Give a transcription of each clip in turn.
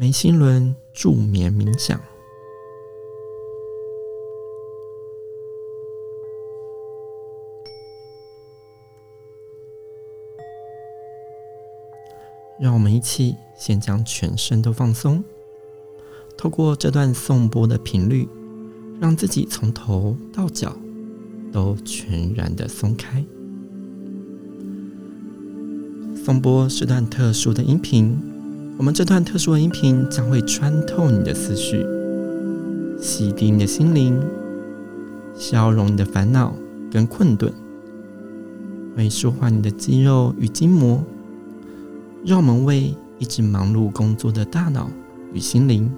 眉心轮助眠冥想，让我们一起先将全身都放松，透过这段颂钵的频率，让自己从头到脚都全然的松开。颂钵是段特殊的音频。我们这段特殊的音频将会穿透你的思绪，洗涤你的心灵，消融你的烦恼跟困顿，会舒缓你的肌肉与筋膜，让我们为一直忙碌工作的大脑与心灵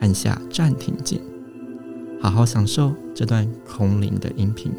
按下暂停键，好好享受这段空灵的音频。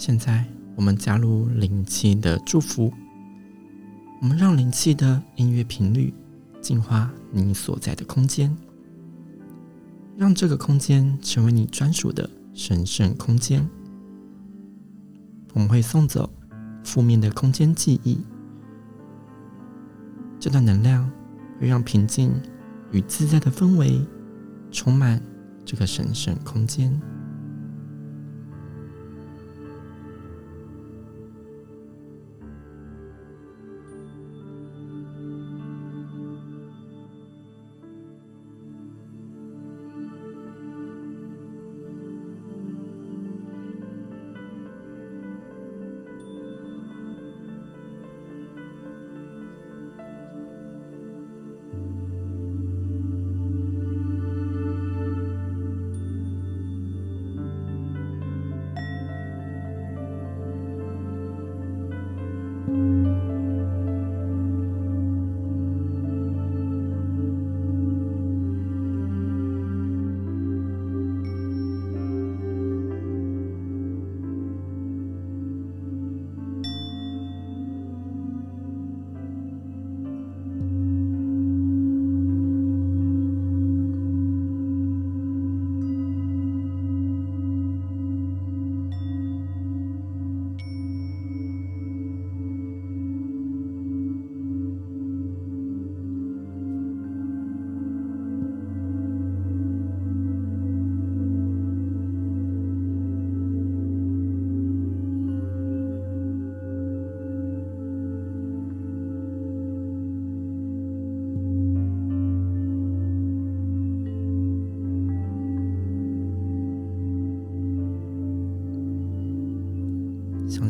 现在，我们加入灵气的祝福。我们让灵气的音乐频率净化你所在的空间，让这个空间成为你专属的神圣空间。我们会送走负面的空间记忆，这段能量会让平静与自在的氛围充满这个神圣空间。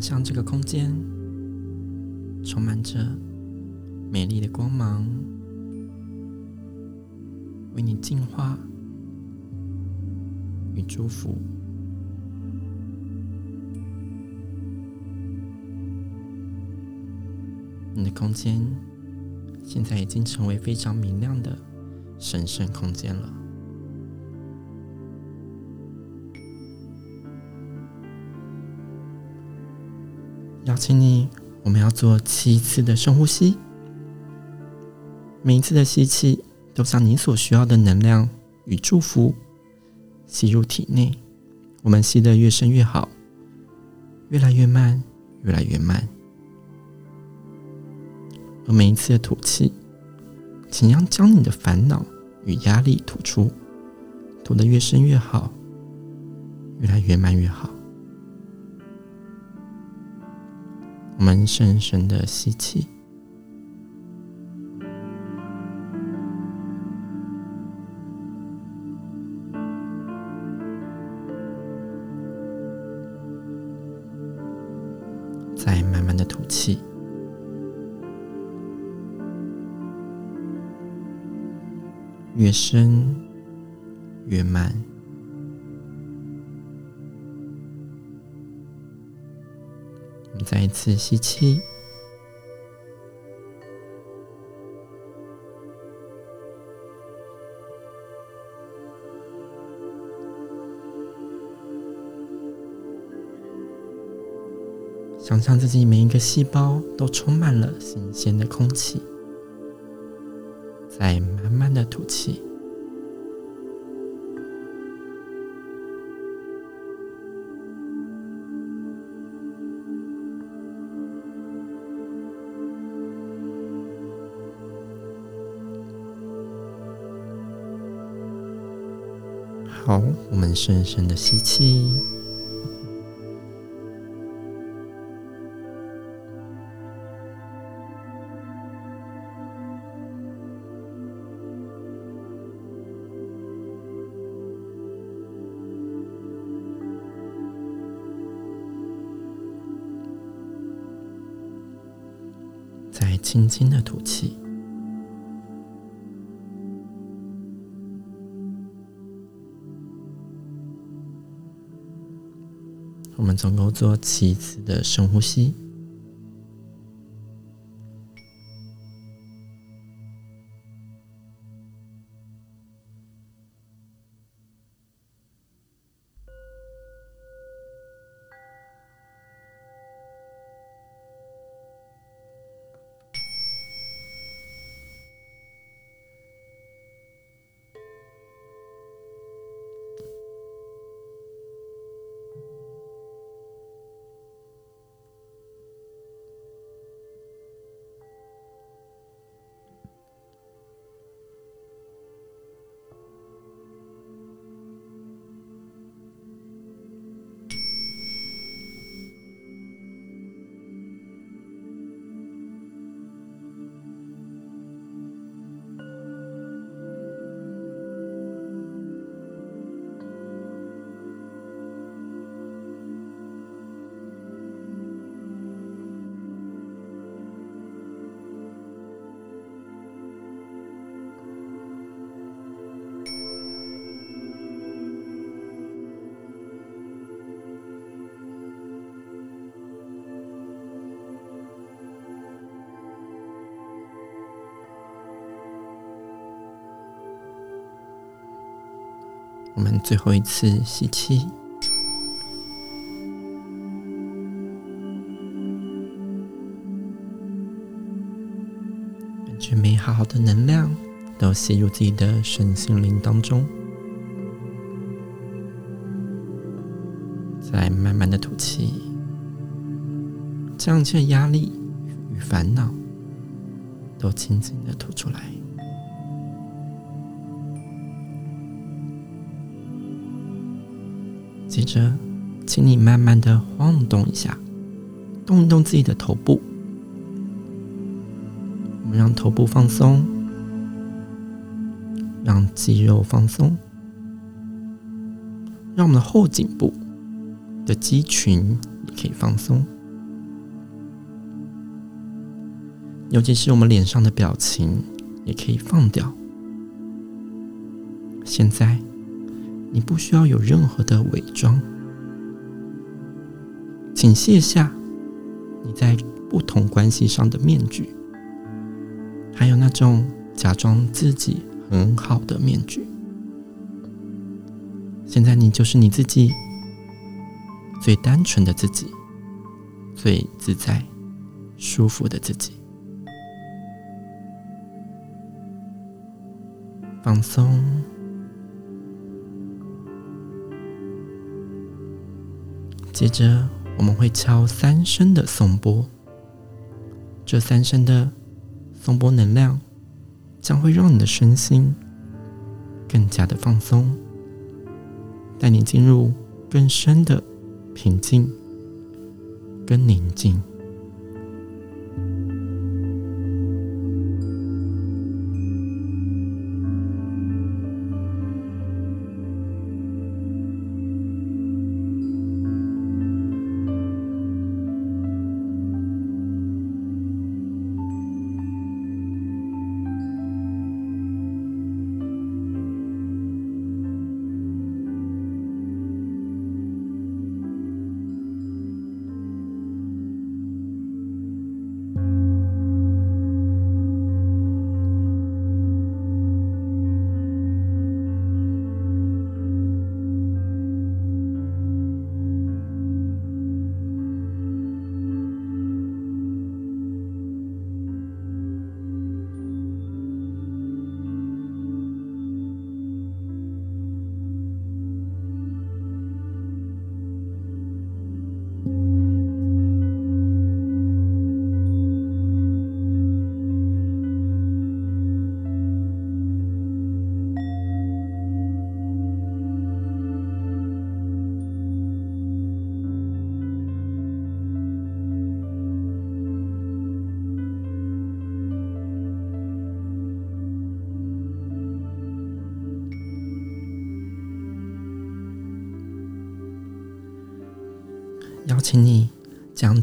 想象这个空间充满着美丽的光芒，为你净化与祝福。你的空间现在已经成为非常明亮的神圣空间了。邀请你，我们要做七次的深呼吸。每一次的吸气，都将你所需要的能量与祝福吸入体内。我们吸得越深越好，越来越慢，越来越慢。而每一次的吐气，请要将你的烦恼与压力吐出，吐得越深越好，越来越慢越好。我们深深的吸气，再慢慢的吐气。越深越慢。再一次吸气，想象自己每一个细胞都充满了新鲜的空气。再慢慢的吐气，好，我们深深的吸气。再轻轻的吐气，我们总共做七次的深呼吸。我们最后一次吸气，感觉美好的能量都吸入自己的身心灵当中，再慢慢的吐气，将这压力与烦恼都轻轻的吐出来。接着请你慢慢的晃动一下动一动自己的头部。我们让头部放松让肌肉放松让我们的后颈部的肌群也可以放松。尤其是我们脸上的表情也可以放掉。现在你不需要有任何的伪装，请卸下你在不同关系上的面具，还有那种假装自己很好的面具。现在，你就是你自己，最单纯的自己，最自在、舒服的自己。放松。接着，我们会敲三声的颂钵。这三声的颂钵能量将会让你的身心更加的放松，带你进入更深的平静跟宁静。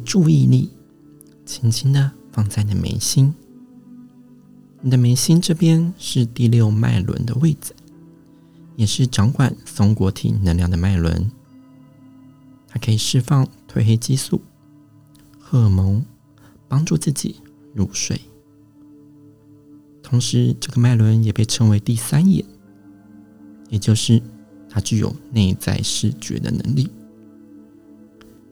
注意力轻轻的放在你的眉心，你的眉心这边是第六脉轮的位置，也是掌管松果体能量的脉轮，它可以释放褪黑激素、荷尔蒙，帮助自己入睡。同时，这个脉轮也被称为第三眼，也就是它具有内在视觉的能力。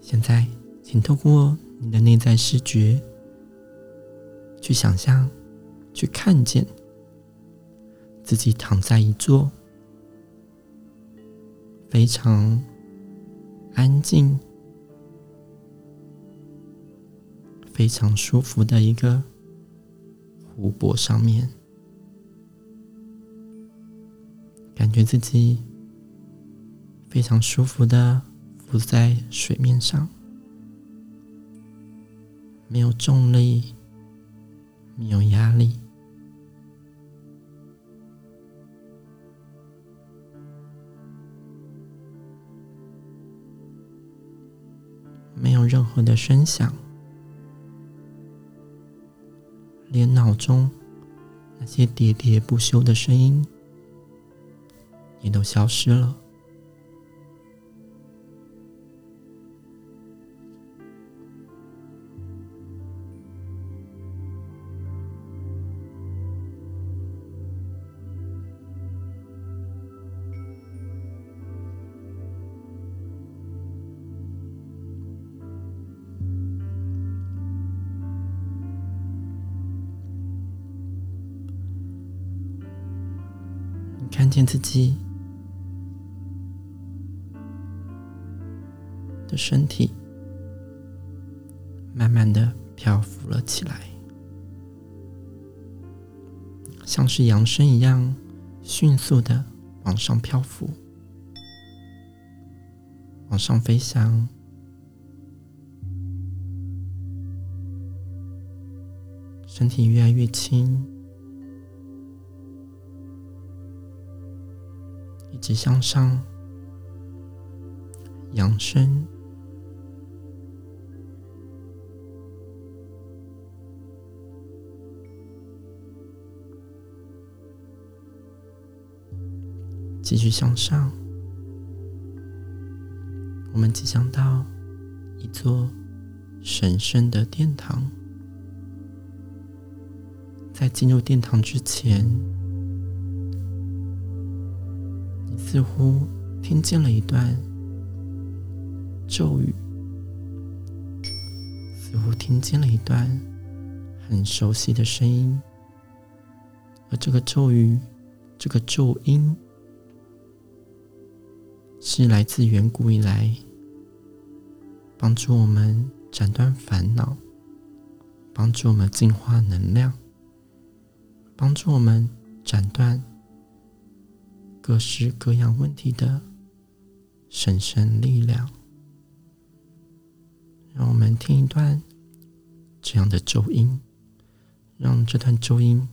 现在，请透过你的内在视觉，去想象、去看见自己躺在一座非常安静、非常舒服的一个湖泊上面，感觉自己非常舒服的。浮在水面上，没有重力，没有压力，没有任何的声响，连脑中那些喋喋不休的声音也都消失了。见自己的身体慢慢的漂浮了起来，像是扬升一样，迅速的往上漂浮，往上飞翔，身体越来越轻。一直向上。养生。继续向上。我们即将到一座神圣的殿堂。在进入殿堂之前。似乎听见了一段咒语，似乎听见了一段很熟悉的声音，而这个咒语，这个咒音，是来自远古以来帮助我们斩断烦恼、帮助我们净化能量。帮助我们斩断各式各样问题的神圣力量。让我们听一段这样的咒音，让这段咒音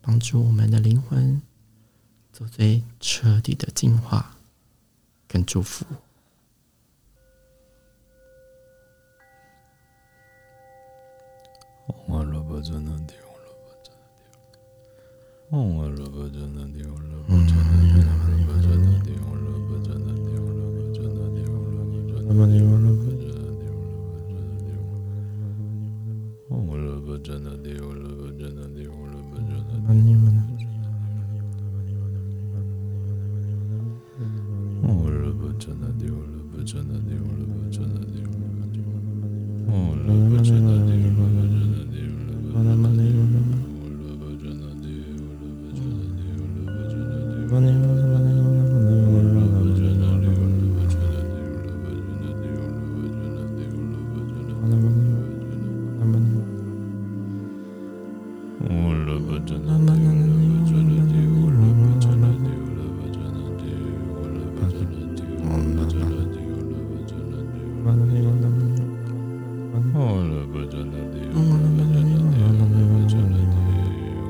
帮助我们的灵魂做最彻底的净化跟祝福。Oh,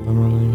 经过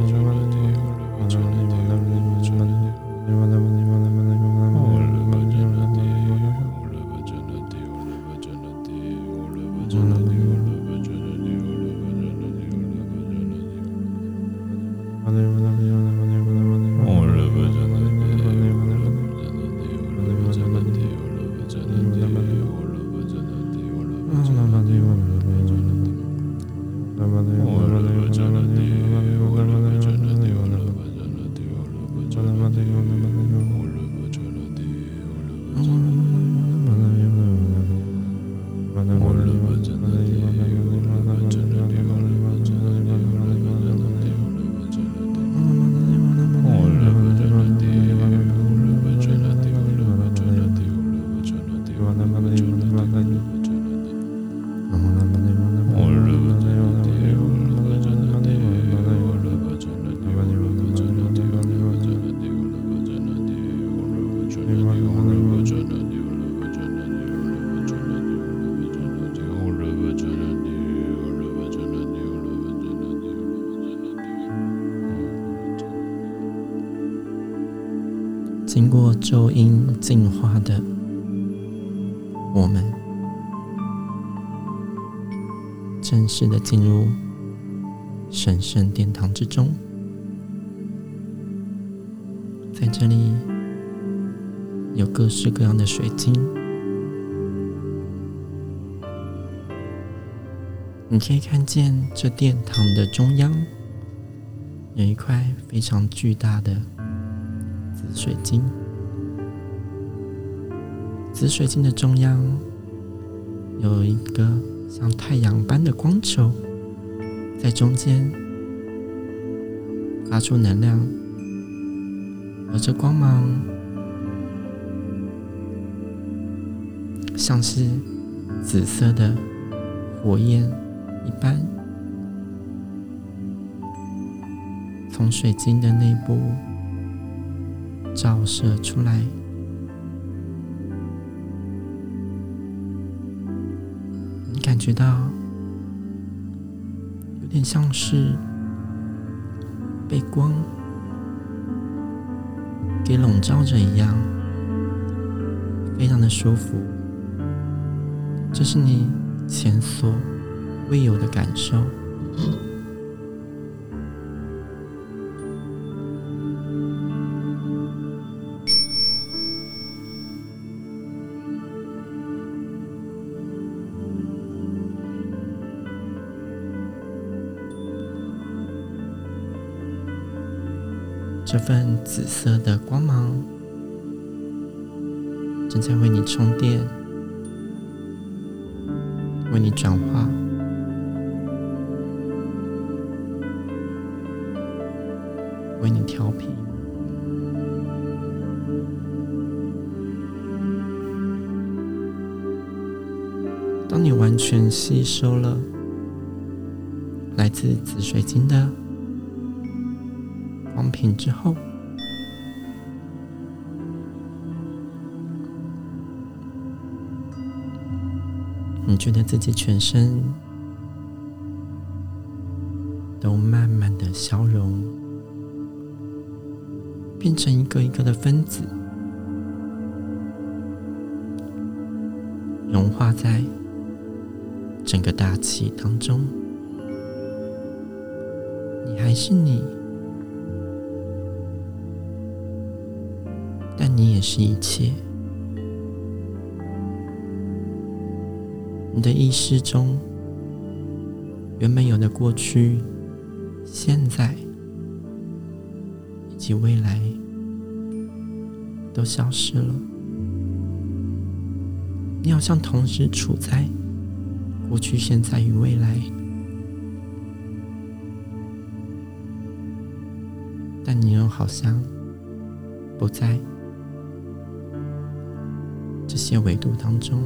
收音净化的我们，正式的进入神圣殿堂之中。在这里有各式各样的水晶，你可以看见这殿堂的中央有一块非常巨大的。紫水晶，紫水晶的中央有一个像太阳般的光球，在中间发出能量，而这光芒像是紫色的火焰一般，从水晶的内部。照射出来，觉到有点像是被光给笼罩着一样，非常的舒服。这是你前所未有的感受。这份紫色的光芒正在为你充电，为你转化，为你调频。当你完全吸收了来自紫水晶的光频之后，你觉得自己全身都慢慢的消融，变成一个一个的分子，融化在整个大气当中。你还是你。你也是一切。你的意识中原本有的过去、现在以及未来都消失了。你好像同时处在过去、现在与未来，但你又好像不在。这些维度当中，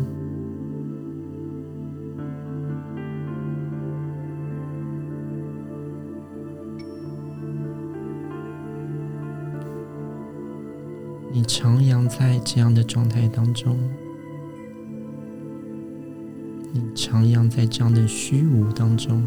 你徜徉在这样的状态当中，你徜徉在这样的虚无当中。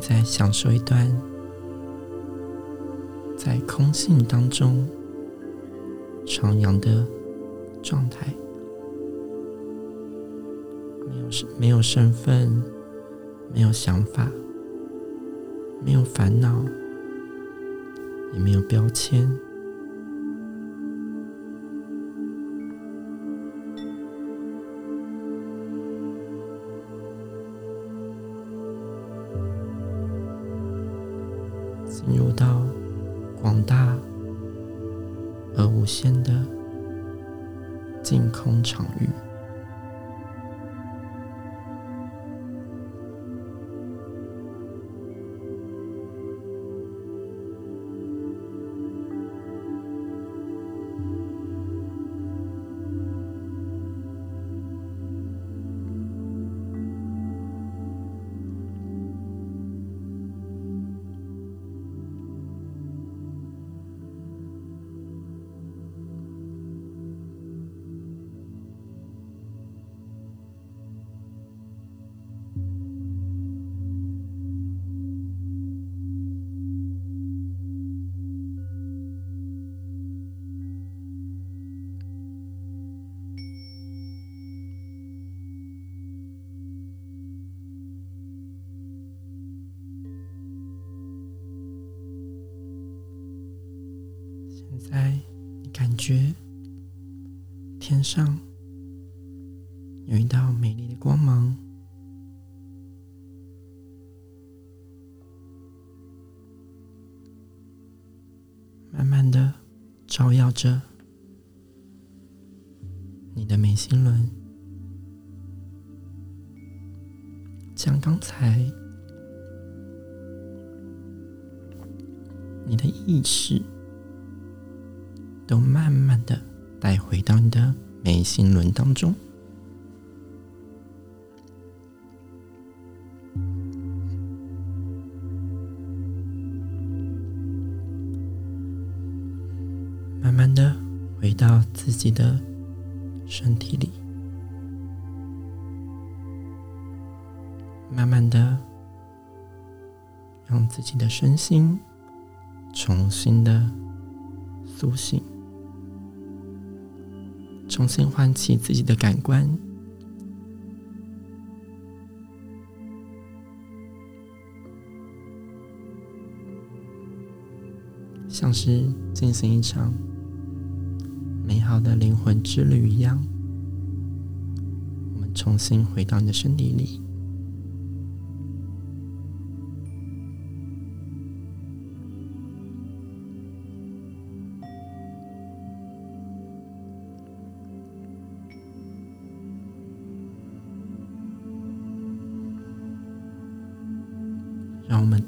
在享受一段在空性当中徜徉的状态，没有身，没有身份，没有想法，没有烦恼，也没有标签。觉天上有一道美丽的光芒，慢慢的照耀着你的眉心轮，将刚才你的意识。都慢慢的带回到你的眉心轮当中。慢慢的回到自己的身体里。慢慢的。让自己的身心重新的苏醒。重新唤起自己的感官，像是进行一场美好的灵魂之旅一样，我们重新回到你的身体里，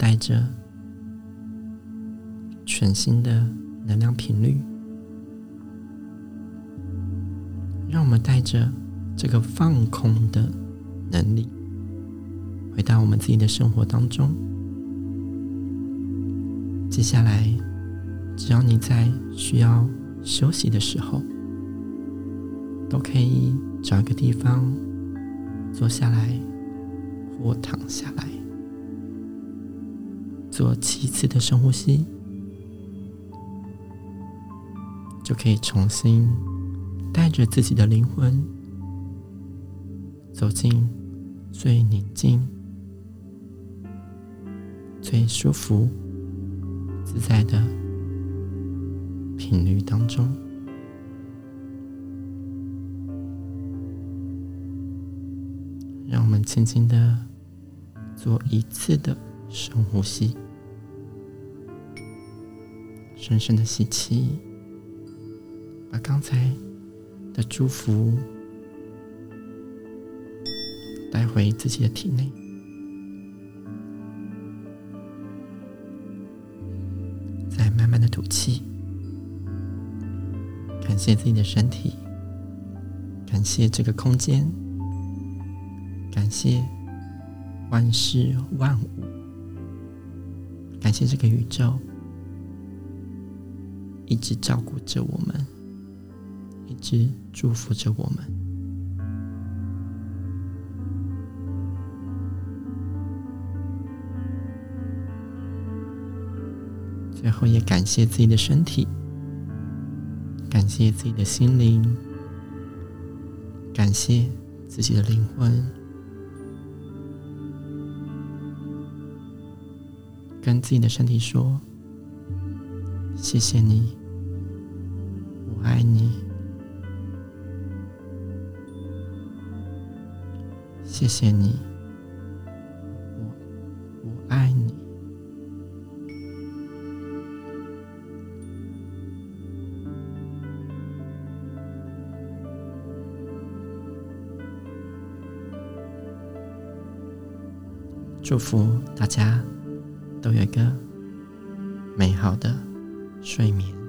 带着全新的能量频率。让我们带着这个放空的能力，回到我们自己的生活当中。接下来，只要你在需要休息的时候，都可以找一个地方坐下来或躺下来，做七次的深呼吸，就可以重新。带着自己的灵魂，走进最宁静、最舒服、自在的频率当中。让我们轻轻的做一次的深呼吸，深深的吸气，把刚才。的祝福带回自己的体内，再慢慢的吐气，感谢自己的身体，感谢这个空间，感谢万事万物，感谢这个宇宙一直照顾着我们。一直祝福着我们，最后也感谢自己的身体，感谢自己的心灵，感谢自己的灵魂，跟自己的身体说：“谢谢你，我爱你。”谢谢你，我我爱你。祝福大家都有一个美好的睡眠。